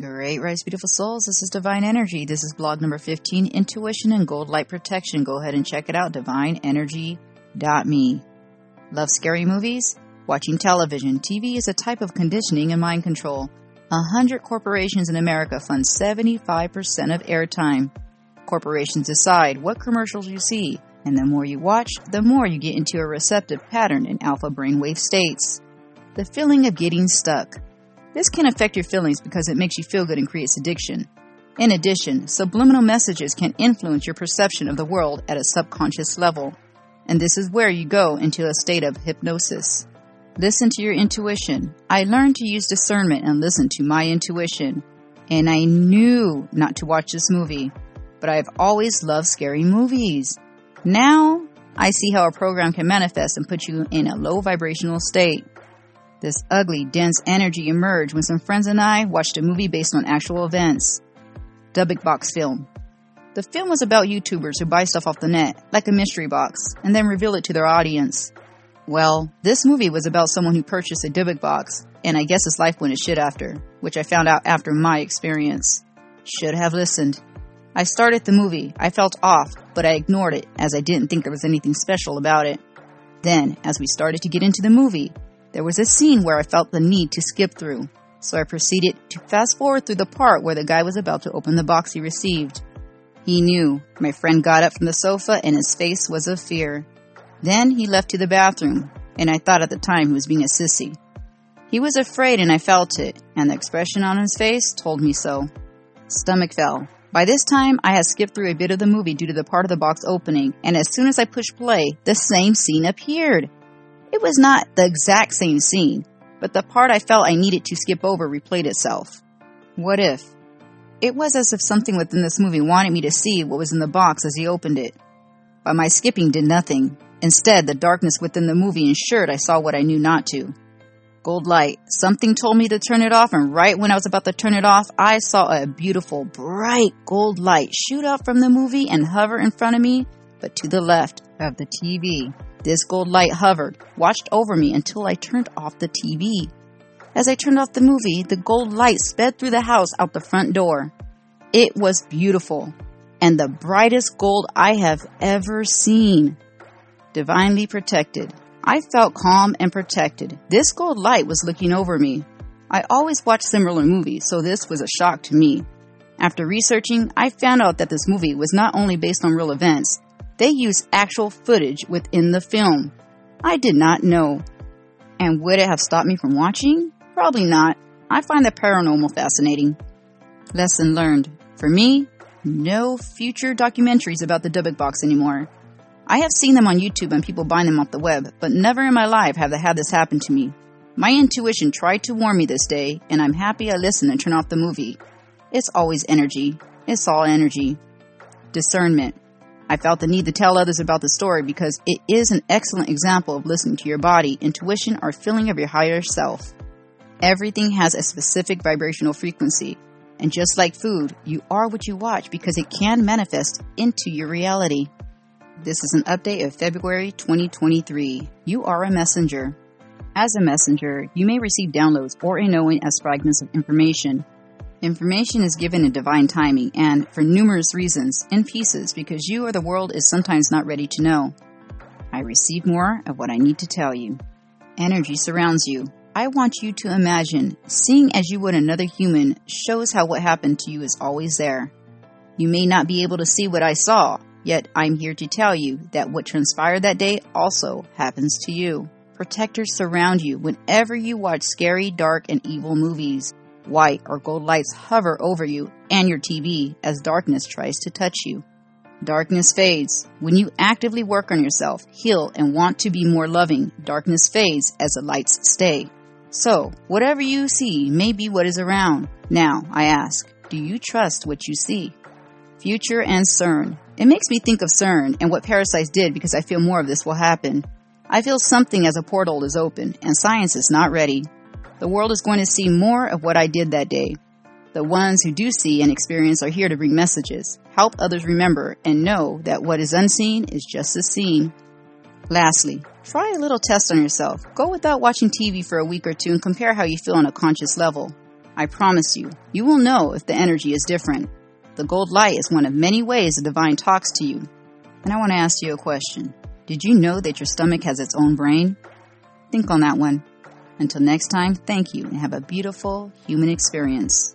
Great Rise Beautiful Souls. This is Divine Energy. This is blog number 15, Intuition and Gold Light Protection. Go ahead and check it out, divineenergy.me. Love scary movies? Watching television. TV is a type of conditioning and mind control. A hundred corporations in America fund 75% of airtime. Corporations decide what commercials you see, and the more you watch, the more you get into a receptive pattern in alpha brainwave states. The feeling of getting stuck. This can affect your feelings because it makes you feel good and creates addiction. In addition, subliminal messages can influence your perception of the world at a subconscious level. And this is where you go into a state of hypnosis. Listen to your intuition. I learned to use discernment and listen to my intuition. And I knew not to watch this movie. But I've always loved scary movies. Now, I see how a program can manifest and put you in a low vibrational state. This ugly, dense energy emerged when some friends and I watched a movie based on actual events. Dybbuk Box Film. The film was about YouTubers who buy stuff off the net, like a mystery box, and then reveal it to their audience. Well, this movie was about someone who purchased a Dybbuk box, and I guess his life went to shit after, which I found out after my experience. Should have listened. I started the movie. I felt off, but I ignored it as I didn't think there was anything special about it. Then, as we started to get into the movie, there was a scene where I felt the need to skip through, so I proceeded to fast forward through the part where the guy was about to open the box he received. He knew. My friend got up from the sofa and his face was of fear. Then he left to the bathroom, and I thought at the time he was being a sissy. He was afraid and I felt it, and the expression on his face told me so. Stomach fell. By this time, I had skipped through a bit of the movie due to the part of the box opening, and as soon as I pushed play, the same scene appeared. It was not the exact same scene, but the part I felt I needed to skip over replayed itself. What if? It was as if something within this movie wanted me to see what was in the box as he opened it. But my skipping did nothing. Instead, the darkness within the movie ensured I saw what I knew not to. Gold light. Something told me to turn it off, and right when I was about to turn it off, I saw a beautiful, bright gold light shoot up from the movie and hover in front of me, but to the left of the TV. This gold light hovered, watched over me until I turned off the TV. As I turned off the movie, the gold light sped through the house out the front door. It was beautiful and the brightest gold I have ever seen. Divinely protected. I felt calm and protected. This gold light was looking over me. I always watch similar movies, so this was a shock to me. After researching, I found out that this movie was not only based on real events, they use actual footage within the film. I did not know. And would it have stopped me from watching? Probably not. I find the paranormal fascinating. Lesson learned. For me, no future documentaries about the Dybbuk box anymore. I have seen them on YouTube and people buying them off the web, but never in my life have they had this happen to me. My intuition tried to warn me this day, and I'm happy I listened and turned off the movie. It's always energy. It's all energy. Discernment. I felt the need to tell others about the story because it is an excellent example of listening to your body, intuition, or feeling of your higher self. Everything has a specific vibrational frequency, and just like food, you are what you watch because it can manifest into your reality. This is an update of February 2023. You are a messenger. As a messenger, you may receive downloads or a knowing as fragments of information. Information is given in divine timing and, for numerous reasons, in pieces because you or the world is sometimes not ready to know. I receive more of what I need to tell you. Energy surrounds you. I want you to imagine seeing as you would another human shows how what happened to you is always there. You may not be able to see what I saw, yet I'm here to tell you that what transpired that day also happens to you. Protectors surround you whenever you watch scary, dark, and evil movies. White or gold lights hover over you and your TV as darkness tries to touch you. Darkness fades. When you actively work on yourself, heal, and want to be more loving, darkness fades as the lights stay. So, whatever you see may be what is around. Now, I ask, do you trust what you see? Future and CERN. It makes me think of CERN and what parasites did because I feel more of this will happen. I feel something as a portal is open, and science is not ready. The world is going to see more of what I did that day. The ones who do see and experience are here to bring messages, help others remember, and know that what is unseen is just as seen. Lastly, try a little test on yourself. Go without watching TV for a week or two and compare how you feel on a conscious level. I promise you, you will know if the energy is different. The gold light is one of many ways the divine talks to you. And I want to ask you a question. Did you know that your stomach has its own brain? Think on that one. Until next time, thank you and have a beautiful human experience.